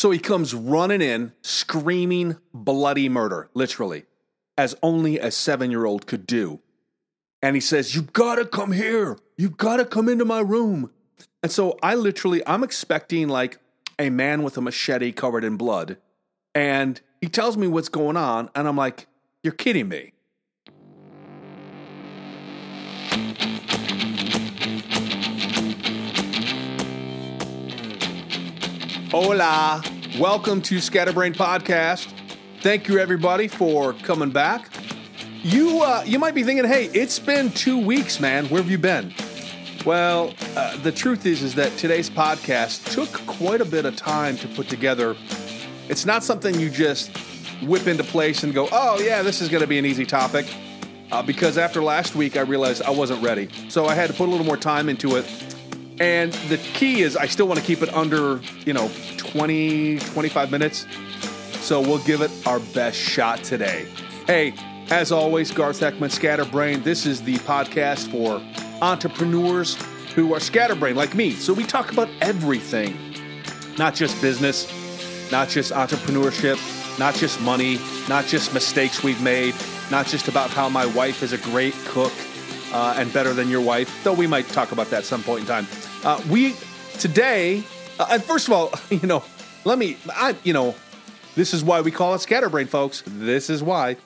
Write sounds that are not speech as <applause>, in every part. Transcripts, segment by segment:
So he comes running in, screaming bloody murder, literally, as only a seven year old could do. And he says, You gotta come here. You gotta come into my room. And so I literally, I'm expecting like a man with a machete covered in blood. And he tells me what's going on. And I'm like, You're kidding me. Hola. Welcome to Scatterbrain Podcast. Thank you everybody for coming back. You uh, you might be thinking, "Hey, it's been 2 weeks, man. Where have you been?" Well, uh, the truth is is that today's podcast took quite a bit of time to put together. It's not something you just whip into place and go, "Oh, yeah, this is going to be an easy topic." Uh, because after last week, I realized I wasn't ready. So I had to put a little more time into it and the key is I still want to keep it under, you know, 20, 25 minutes. So we'll give it our best shot today. Hey, as always, Garth Heckman, Scatterbrain. This is the podcast for entrepreneurs who are scatterbrain like me. So we talk about everything, not just business, not just entrepreneurship, not just money, not just mistakes we've made, not just about how my wife is a great cook uh, and better than your wife, though we might talk about that some point in time. Uh, we today, uh, first of all, <laughs> you know, let me, I, you know, this is why we call it scatterbrain, folks. This is why.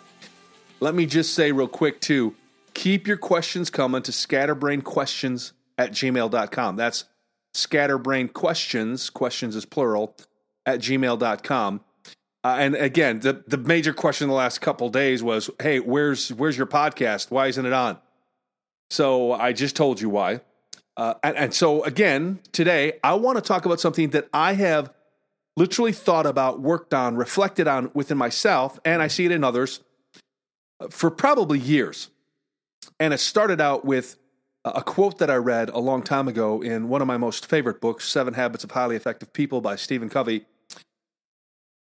Let me just say real quick too. Keep your questions coming to scatterbrainquestions at gmail.com. That's scatterbrainquestions, questions is plural, at gmail.com. Uh, and again, the, the major question the last couple days was, hey, where's where's your podcast? Why isn't it on? So I just told you why. Uh, and, and so, again, today, I want to talk about something that I have literally thought about, worked on, reflected on within myself, and I see it in others uh, for probably years. And it started out with a quote that I read a long time ago in one of my most favorite books, Seven Habits of Highly Effective People by Stephen Covey.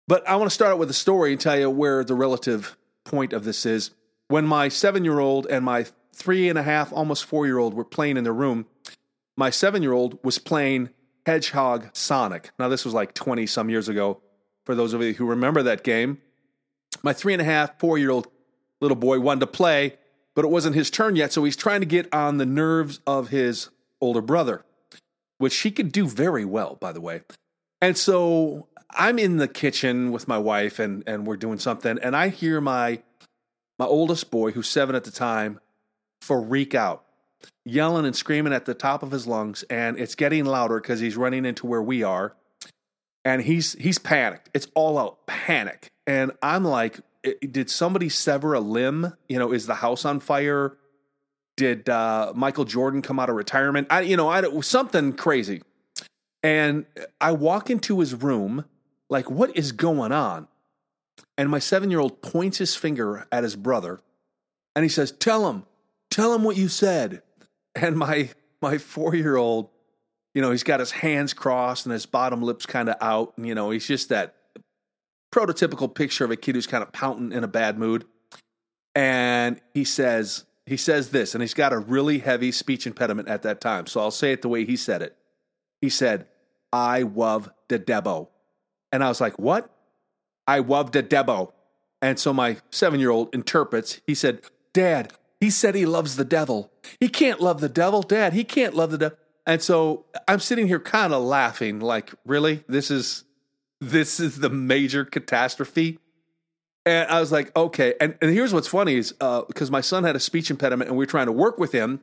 But I want to start out with a story and tell you where the relative point of this is. When my seven year old and my three and a half, almost four year old were playing in their room, my seven year old was playing Hedgehog Sonic. Now, this was like 20 some years ago. For those of you who remember that game, my three and a half, four year old little boy wanted to play, but it wasn't his turn yet. So he's trying to get on the nerves of his older brother, which he could do very well, by the way. And so I'm in the kitchen with my wife and, and we're doing something. And I hear my, my oldest boy, who's seven at the time, freak out yelling and screaming at the top of his lungs, and it's getting louder because he's running into where we are, and he's he's panicked. It's all out panic, and I'm like, did somebody sever a limb? You know, is the house on fire? Did uh, Michael Jordan come out of retirement? I, you know, I something crazy, and I walk into his room, like, what is going on? And my seven year old points his finger at his brother, and he says, "Tell him." Tell him what you said and my my four year old, you know, he's got his hands crossed and his bottom lips kind of out, and you know, he's just that prototypical picture of a kid who's kind of pouting in a bad mood. And he says, he says this, and he's got a really heavy speech impediment at that time. So I'll say it the way he said it. He said, I love the Debo. And I was like, what? I love the Debo. And so my seven year old interprets, he said, Dad, he said he loves the devil. He can't love the devil, Dad. He can't love the devil. And so I'm sitting here kind of laughing, like, really? This is this is the major catastrophe. And I was like, okay. And, and here's what's funny is because uh, my son had a speech impediment and we were trying to work with him,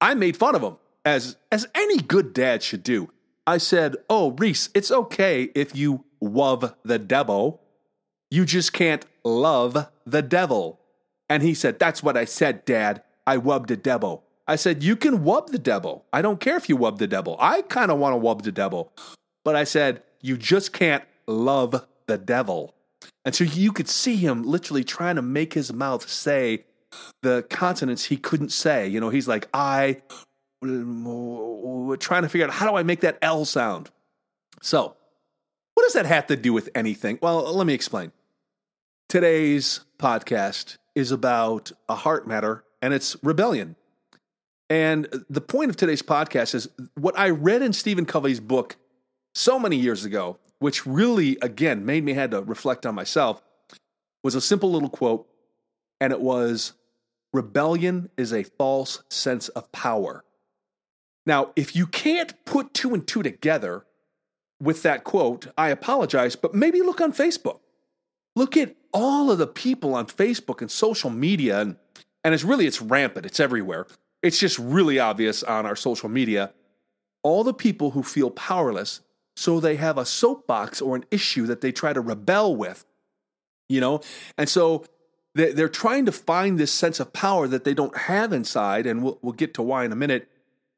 I made fun of him as as any good dad should do. I said, "Oh, Reese, it's okay if you love the devil. You just can't love the devil." And he said, That's what I said, Dad. I wubbed the devil. I said, You can wub the devil. I don't care if you wub the devil. I kind of want to wub the devil. But I said, You just can't love the devil. And so you could see him literally trying to make his mouth say the consonants he couldn't say. You know, he's like, I, trying to figure out how do I make that L sound. So, what does that have to do with anything? Well, let me explain. Today's podcast is about a heart matter and it's rebellion. And the point of today's podcast is what I read in Stephen Covey's book, so many years ago, which really, again, made me had to reflect on myself, was a simple little quote, and it was Rebellion is a false sense of power. Now, if you can't put two and two together with that quote, I apologize, but maybe look on Facebook. Look at all of the people on Facebook and social media, and, and it's really, it's rampant, it's everywhere. It's just really obvious on our social media. All the people who feel powerless, so they have a soapbox or an issue that they try to rebel with, you know? And so they're trying to find this sense of power that they don't have inside, and we'll, we'll get to why in a minute.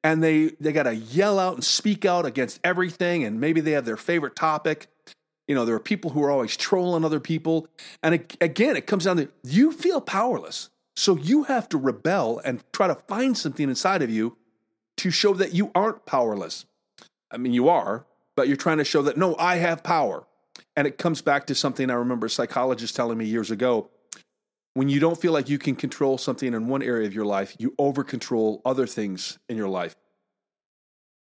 And they, they got to yell out and speak out against everything, and maybe they have their favorite topic. You know, there are people who are always trolling other people. And it, again, it comes down to you feel powerless. So you have to rebel and try to find something inside of you to show that you aren't powerless. I mean, you are, but you're trying to show that, no, I have power. And it comes back to something I remember a psychologist telling me years ago when you don't feel like you can control something in one area of your life, you over control other things in your life.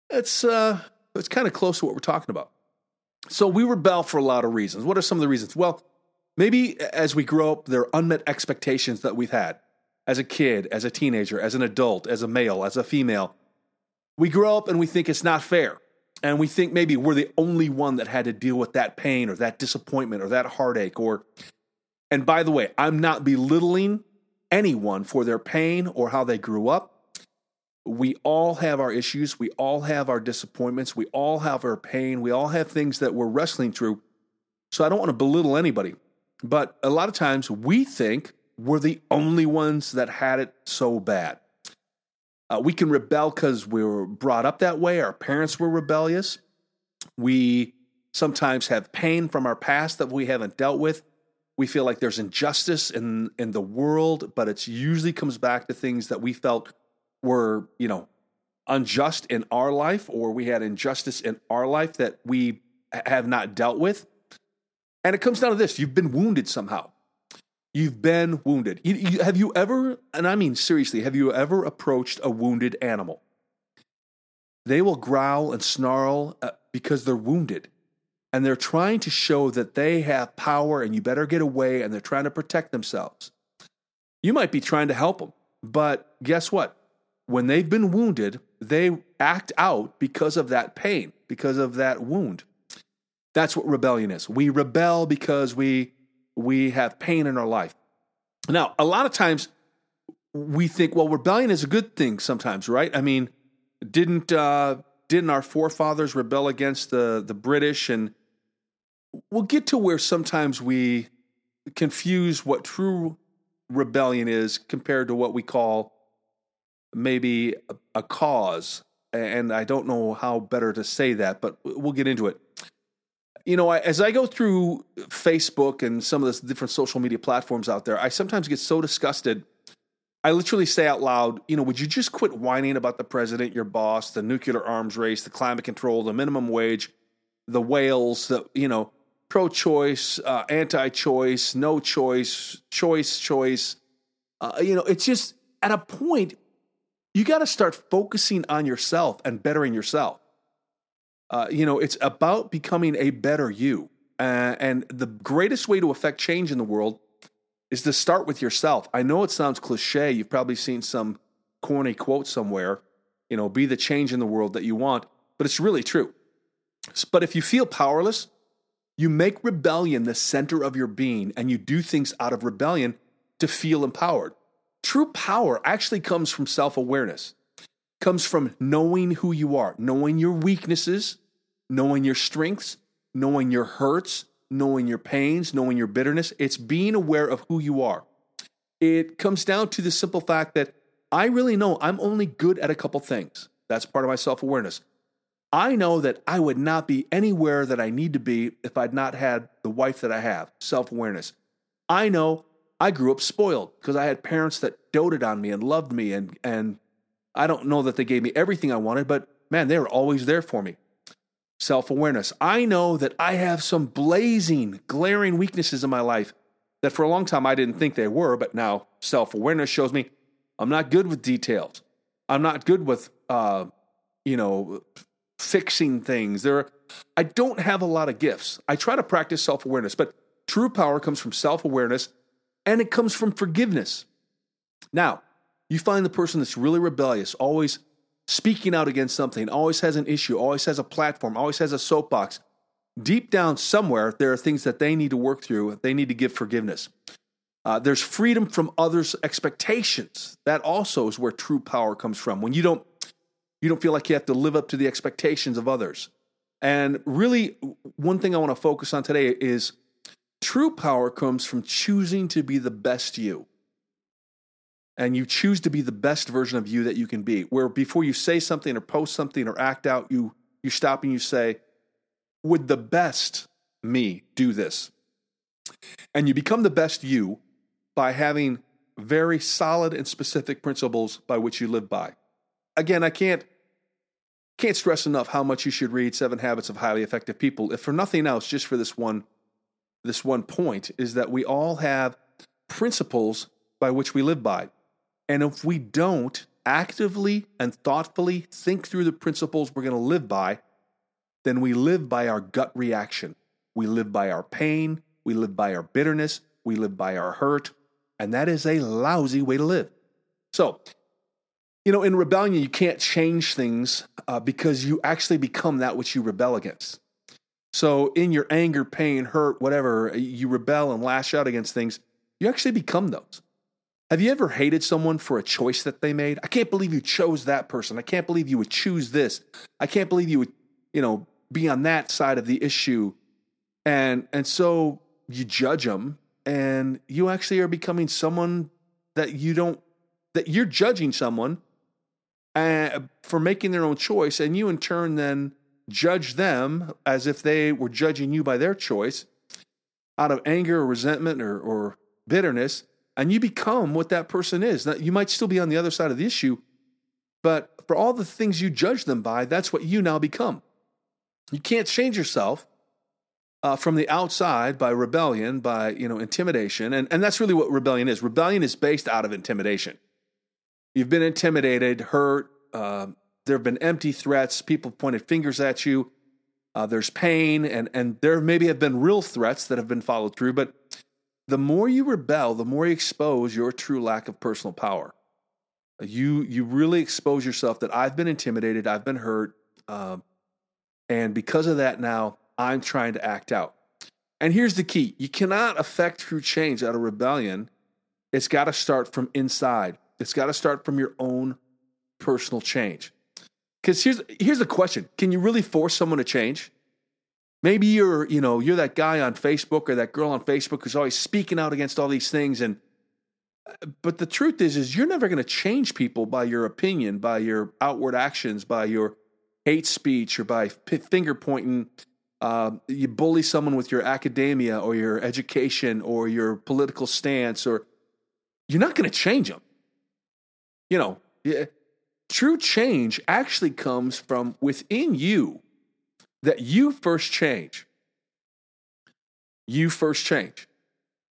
It's uh, it's kind of close to what we're talking about. So we rebel for a lot of reasons. What are some of the reasons? Well, maybe as we grow up, there are unmet expectations that we've had as a kid, as a teenager, as an adult, as a male, as a female. We grow up and we think it's not fair. And we think maybe we're the only one that had to deal with that pain or that disappointment or that heartache or and by the way, I'm not belittling anyone for their pain or how they grew up. We all have our issues. We all have our disappointments. We all have our pain. We all have things that we're wrestling through. So I don't want to belittle anybody. But a lot of times we think we're the only ones that had it so bad. Uh, we can rebel because we were brought up that way. Our parents were rebellious. We sometimes have pain from our past that we haven't dealt with we feel like there's injustice in in the world, but it usually comes back to things that we felt were, you know, unjust in our life or we had injustice in our life that we have not dealt with. And it comes down to this, you've been wounded somehow. You've been wounded. You, you, have you ever, and I mean seriously, have you ever approached a wounded animal? They will growl and snarl uh, because they're wounded and they're trying to show that they have power and you better get away and they're trying to protect themselves. You might be trying to help them, but guess what? When they've been wounded, they act out because of that pain, because of that wound. That's what rebellion is. We rebel because we we have pain in our life. Now, a lot of times we think, well, rebellion is a good thing sometimes, right? I mean, didn't uh, didn't our forefathers rebel against the the British and we'll get to where sometimes we confuse what true rebellion is compared to what we call maybe a, cause. And I don't know how better to say that, but we'll get into it. You know, as I go through Facebook and some of the different social media platforms out there, I sometimes get so disgusted. I literally say out loud, you know, would you just quit whining about the president, your boss, the nuclear arms race, the climate control, the minimum wage, the whales, the, you know, pro choice, uh, anti choice, no choice, choice, choice. Uh, you know, it's just at a point, you got to start focusing on yourself and bettering yourself. Uh, you know, it's about becoming a better you. Uh, and the greatest way to affect change in the world is to start with yourself. I know it sounds cliche. You've probably seen some corny quote somewhere, you know, be the change in the world that you want, but it's really true. But if you feel powerless, you make rebellion the center of your being and you do things out of rebellion to feel empowered. True power actually comes from self awareness, comes from knowing who you are, knowing your weaknesses, knowing your strengths, knowing your hurts, knowing your pains, knowing your bitterness. It's being aware of who you are. It comes down to the simple fact that I really know I'm only good at a couple things. That's part of my self awareness. I know that I would not be anywhere that I need to be if I'd not had the wife that I have, self awareness. I know I grew up spoiled because I had parents that doted on me and loved me, and, and I don't know that they gave me everything I wanted, but man, they were always there for me. Self awareness. I know that I have some blazing, glaring weaknesses in my life that for a long time I didn't think they were, but now self awareness shows me I'm not good with details. I'm not good with, uh, you know, fixing things. There, I don't have a lot of gifts. I try to practice self awareness, but true power comes from self awareness and it comes from forgiveness. Now, you find the person that's really rebellious, always speaking out against something, always has an issue, always has a platform, always has a soapbox. Deep down somewhere, there are things that they need to work through. They need to give forgiveness. Uh, there's freedom from others' expectations. That also is where true power comes from. When you don't, you don't feel like you have to live up to the expectations of others. And really, one thing I want to focus on today is true power comes from choosing to be the best you and you choose to be the best version of you that you can be. Where before you say something or post something or act out, you you stop and you say, "Would the best me do this?" And you become the best you by having very solid and specific principles by which you live by. Again, I can't can't stress enough how much you should read Seven Habits of Highly Effective People. If for nothing else, just for this one this one point is that we all have principles by which we live by. And if we don't actively and thoughtfully think through the principles we're going to live by, then we live by our gut reaction. We live by our pain. We live by our bitterness. We live by our hurt. And that is a lousy way to live. So, you know, in rebellion, you can't change things uh, because you actually become that which you rebel against. So, in your anger, pain, hurt, whatever, you rebel and lash out against things, you actually become those. Have you ever hated someone for a choice that they made? I can't believe you chose that person. I can't believe you would choose this. I can't believe you would, you know, be on that side of the issue. And and so you judge them and you actually are becoming someone that you don't that you're judging someone uh, for making their own choice and you in turn then judge them as if they were judging you by their choice out of anger or resentment or, or bitterness and you become what that person is. Now, you might still be on the other side of the issue, but for all the things you judge them by, that's what you now become. You can't change yourself uh, from the outside by rebellion, by you know intimidation, and and that's really what rebellion is. Rebellion is based out of intimidation. You've been intimidated, hurt. Uh, there have been empty threats. People pointed fingers at you. Uh, there's pain, and and there maybe have been real threats that have been followed through, but the more you rebel, the more you expose your true lack of personal power. You you really expose yourself that I've been intimidated, I've been hurt, um, and because of that, now I'm trying to act out. And here's the key: you cannot affect true change out of rebellion. It's got to start from inside. It's got to start from your own personal change. Because here's here's the question: Can you really force someone to change? Maybe you're, you know, you're that guy on Facebook or that girl on Facebook who's always speaking out against all these things and but the truth is is you're never going to change people by your opinion, by your outward actions, by your hate speech or by finger pointing uh, you bully someone with your academia or your education or your political stance or you're not going to change them. You know, true change actually comes from within you that you first change. You first change.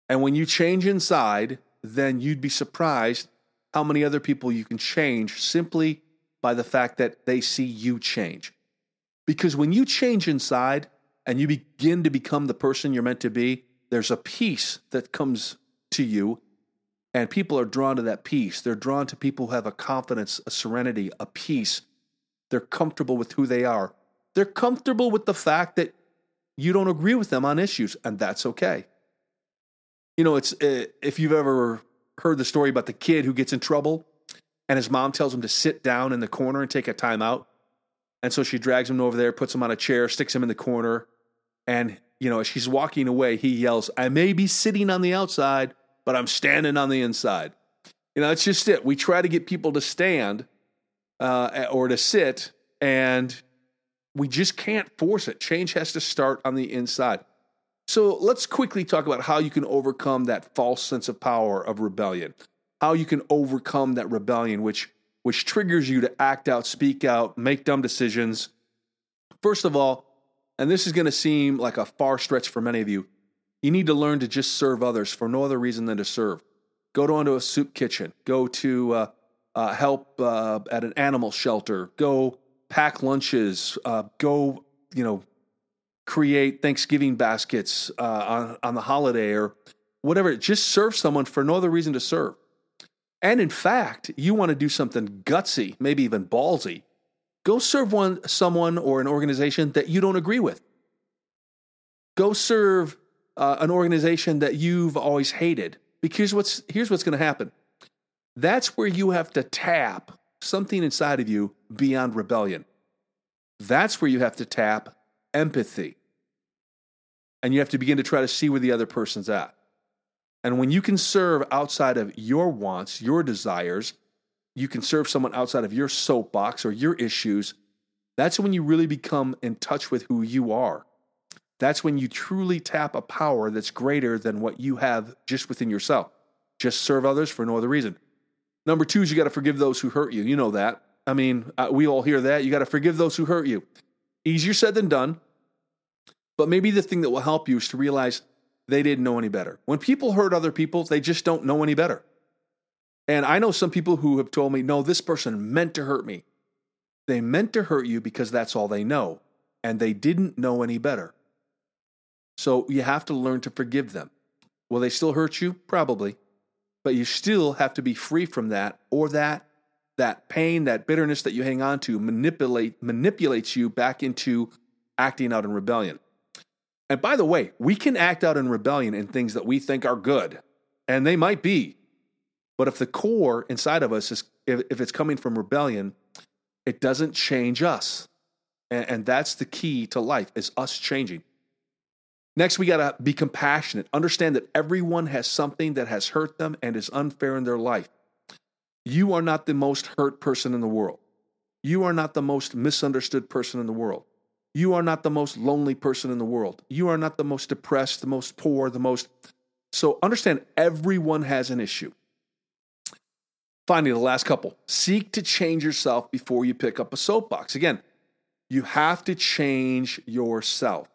And when you change inside, then you'd be surprised how many other people you can change simply by the fact that they see you change. Because when you change inside and you begin to become the person you're meant to be, there's a peace that comes to you, and people are drawn to that peace. They're drawn to people who have a confidence, a serenity, a peace. They're comfortable with who they are. They're comfortable with the fact that you don't agree with them on issues, and that's okay. You know, it's uh, if you've ever heard the story about the kid who gets in trouble and his mom tells him to sit down in the corner and take a time out. And so she drags him over there, puts him on a chair, sticks him in the corner, and you know, as she's walking away, he yells, I may be sitting on the outside, but I'm standing on the inside. You know, that's just it. We try to get people to stand uh, or to sit, and we just can't force it. Change has to start on the inside. So let's quickly talk about how you can overcome that false sense of power of rebellion. How you can overcome that rebellion, which which triggers you to act out, speak out, make dumb decisions. First of all, and this is going to seem like a far stretch for many of you, you need to learn to just serve others for no other reason than to serve. Go to onto a soup kitchen. Go to uh, uh, help uh, at an animal shelter. Go pack lunches, uh, go, you know, create Thanksgiving baskets uh, on, on the holiday or whatever. Just serve someone for no other reason to serve. And in fact, you want to do something gutsy, maybe even ballsy. Go serve one someone or an organization that you don't agree with. Go serve uh, an organization that you've always hated. Because what's here's what's going to happen. That's where you have to tap something inside of you beyond rebellion. That's where you have to tap empathy. And you have to begin to try to see where the other person's at. And when you can serve outside of your wants, your desires, you can serve someone outside of your soapbox or your issues, that's when you really become in touch with who you are. That's when you truly tap a power that's greater than what you have just within yourself. Just serve others for no other reason. Number two is you got to forgive those who hurt you. You know that. I mean, uh, we all hear that. You got to forgive those who hurt you. Easier said than done. But maybe the thing that will help you is to realize they didn't know any better. When people hurt other people, they just don't know any better. And I know some people who have told me, no, this person meant to hurt me. They meant to hurt you because that's all they know, and they didn't know any better. So you have to learn to forgive them. Will they still hurt you? Probably. But you still have to be free from that, or that that pain, that bitterness that you hang on to manipulate manipulates you back into acting out in rebellion. And by the way, we can act out in rebellion in things that we think are good, and they might be. But if the core inside of us is, if, if it's coming from rebellion, it doesn't change us. And, and that's the key to life is us changing. Next, we got to be compassionate. Understand that everyone has something that has hurt them and is unfair in their life. You are not the most hurt person in the world. You are not the most misunderstood person in the world. You are not the most lonely person in the world. You are not the most depressed, the most poor, the most. So understand everyone has an issue. Finally, the last couple seek to change yourself before you pick up a soapbox. Again, you have to change yourself.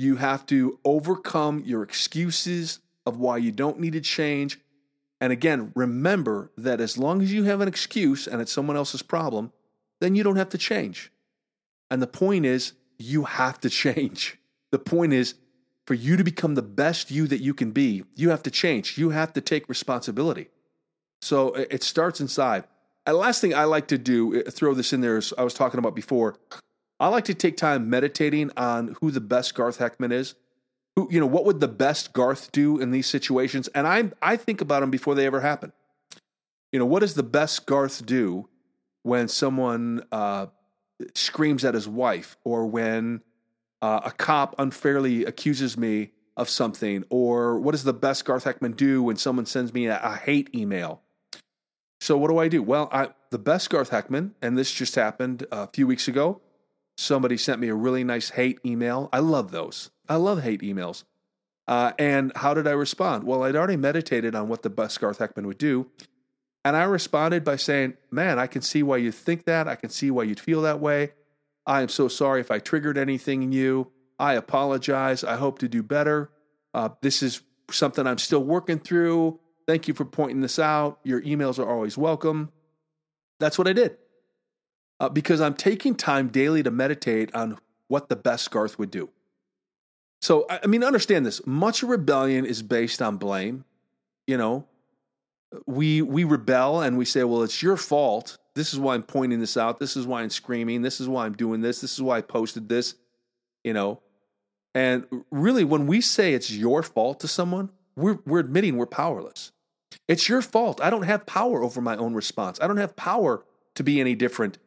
You have to overcome your excuses of why you don't need to change. And again, remember that as long as you have an excuse and it's someone else's problem, then you don't have to change. And the point is, you have to change. The point is, for you to become the best you that you can be, you have to change. You have to take responsibility. So it starts inside. And last thing I like to do, uh, throw this in there, as I was talking about before. I like to take time meditating on who the best Garth Heckman is. Who, you know, what would the best Garth do in these situations? And I, I think about them before they ever happen. You know, what does the best Garth do when someone uh, screams at his wife or when uh, a cop unfairly accuses me of something or what does the best garth heckman do when someone sends me a, a hate email so what do i do well I, the best garth heckman and this just happened a few weeks ago somebody sent me a really nice hate email i love those i love hate emails uh, and how did i respond well i'd already meditated on what the best garth heckman would do and I responded by saying, Man, I can see why you think that. I can see why you'd feel that way. I am so sorry if I triggered anything in you. I apologize. I hope to do better. Uh, this is something I'm still working through. Thank you for pointing this out. Your emails are always welcome. That's what I did. Uh, because I'm taking time daily to meditate on what the best Garth would do. So, I mean, understand this much rebellion is based on blame. You know, we we rebel and we say, well, it's your fault. This is why I'm pointing this out. This is why I'm screaming. This is why I'm doing this. This is why I posted this. You know, and really, when we say it's your fault to someone, we're we're admitting we're powerless. It's your fault. I don't have power over my own response. I don't have power to be any different.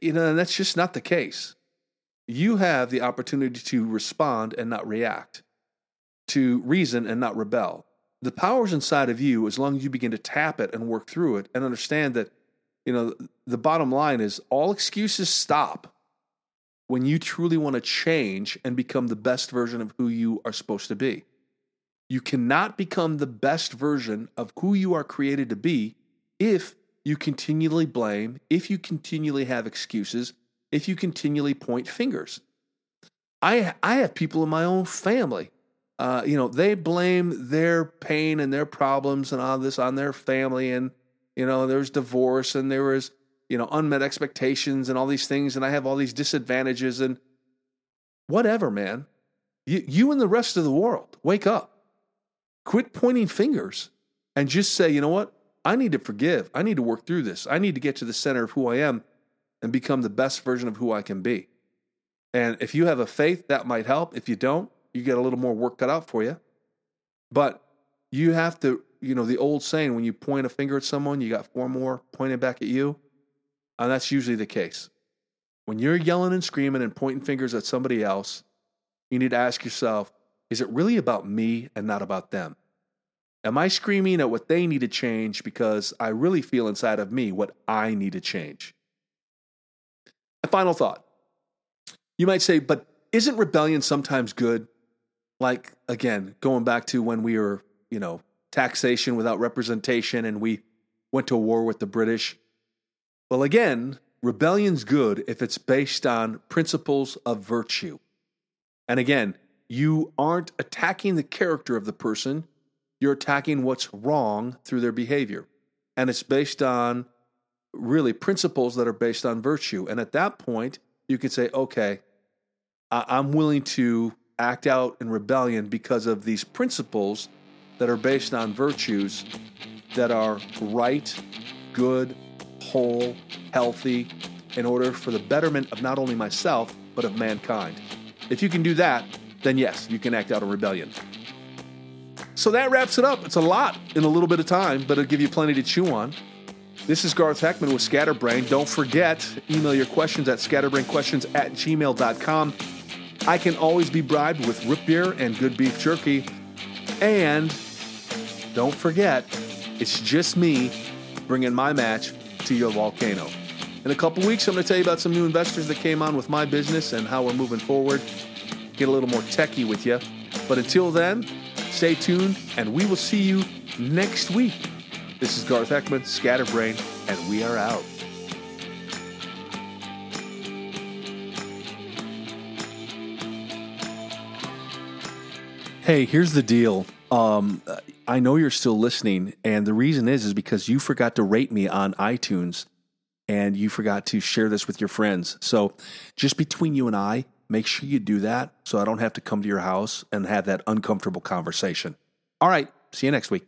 You know, and that's just not the case. You have the opportunity to respond and not react, to reason and not rebel the power's inside of you as long as you begin to tap it and work through it and understand that you know the bottom line is all excuses stop when you truly want to change and become the best version of who you are supposed to be you cannot become the best version of who you are created to be if you continually blame if you continually have excuses if you continually point fingers i i have people in my own family uh, you know, they blame their pain and their problems and all this on their family. And, you know, there's divorce and there was, you know, unmet expectations and all these things, and I have all these disadvantages and whatever, man. You, you and the rest of the world, wake up. Quit pointing fingers and just say, you know what? I need to forgive. I need to work through this. I need to get to the center of who I am and become the best version of who I can be. And if you have a faith, that might help. If you don't, you get a little more work cut out for you. But you have to, you know, the old saying when you point a finger at someone, you got four more pointing back at you. And that's usually the case. When you're yelling and screaming and pointing fingers at somebody else, you need to ask yourself, is it really about me and not about them? Am I screaming at what they need to change because I really feel inside of me what I need to change? A final thought. You might say, but isn't rebellion sometimes good? Like, again, going back to when we were, you know, taxation without representation and we went to war with the British. Well, again, rebellion's good if it's based on principles of virtue. And again, you aren't attacking the character of the person, you're attacking what's wrong through their behavior. And it's based on really principles that are based on virtue. And at that point, you can say, okay, I'm willing to act out in rebellion because of these principles that are based on virtues that are right, good, whole, healthy, in order for the betterment of not only myself, but of mankind. If you can do that, then yes, you can act out in rebellion. So that wraps it up. It's a lot in a little bit of time, but it'll give you plenty to chew on. This is Garth Heckman with Scatterbrain. Don't forget, email your questions at scatterbrainquestions at gmail.com. I can always be bribed with root beer and good beef jerky. And don't forget, it's just me bringing my match to your volcano. In a couple weeks, I'm going to tell you about some new investors that came on with my business and how we're moving forward. Get a little more techie with you. But until then, stay tuned, and we will see you next week. This is Garth Heckman, Scatterbrain, and we are out. Hey, here's the deal. Um, I know you're still listening, and the reason is is because you forgot to rate me on iTunes, and you forgot to share this with your friends. So, just between you and I, make sure you do that, so I don't have to come to your house and have that uncomfortable conversation. All right, see you next week.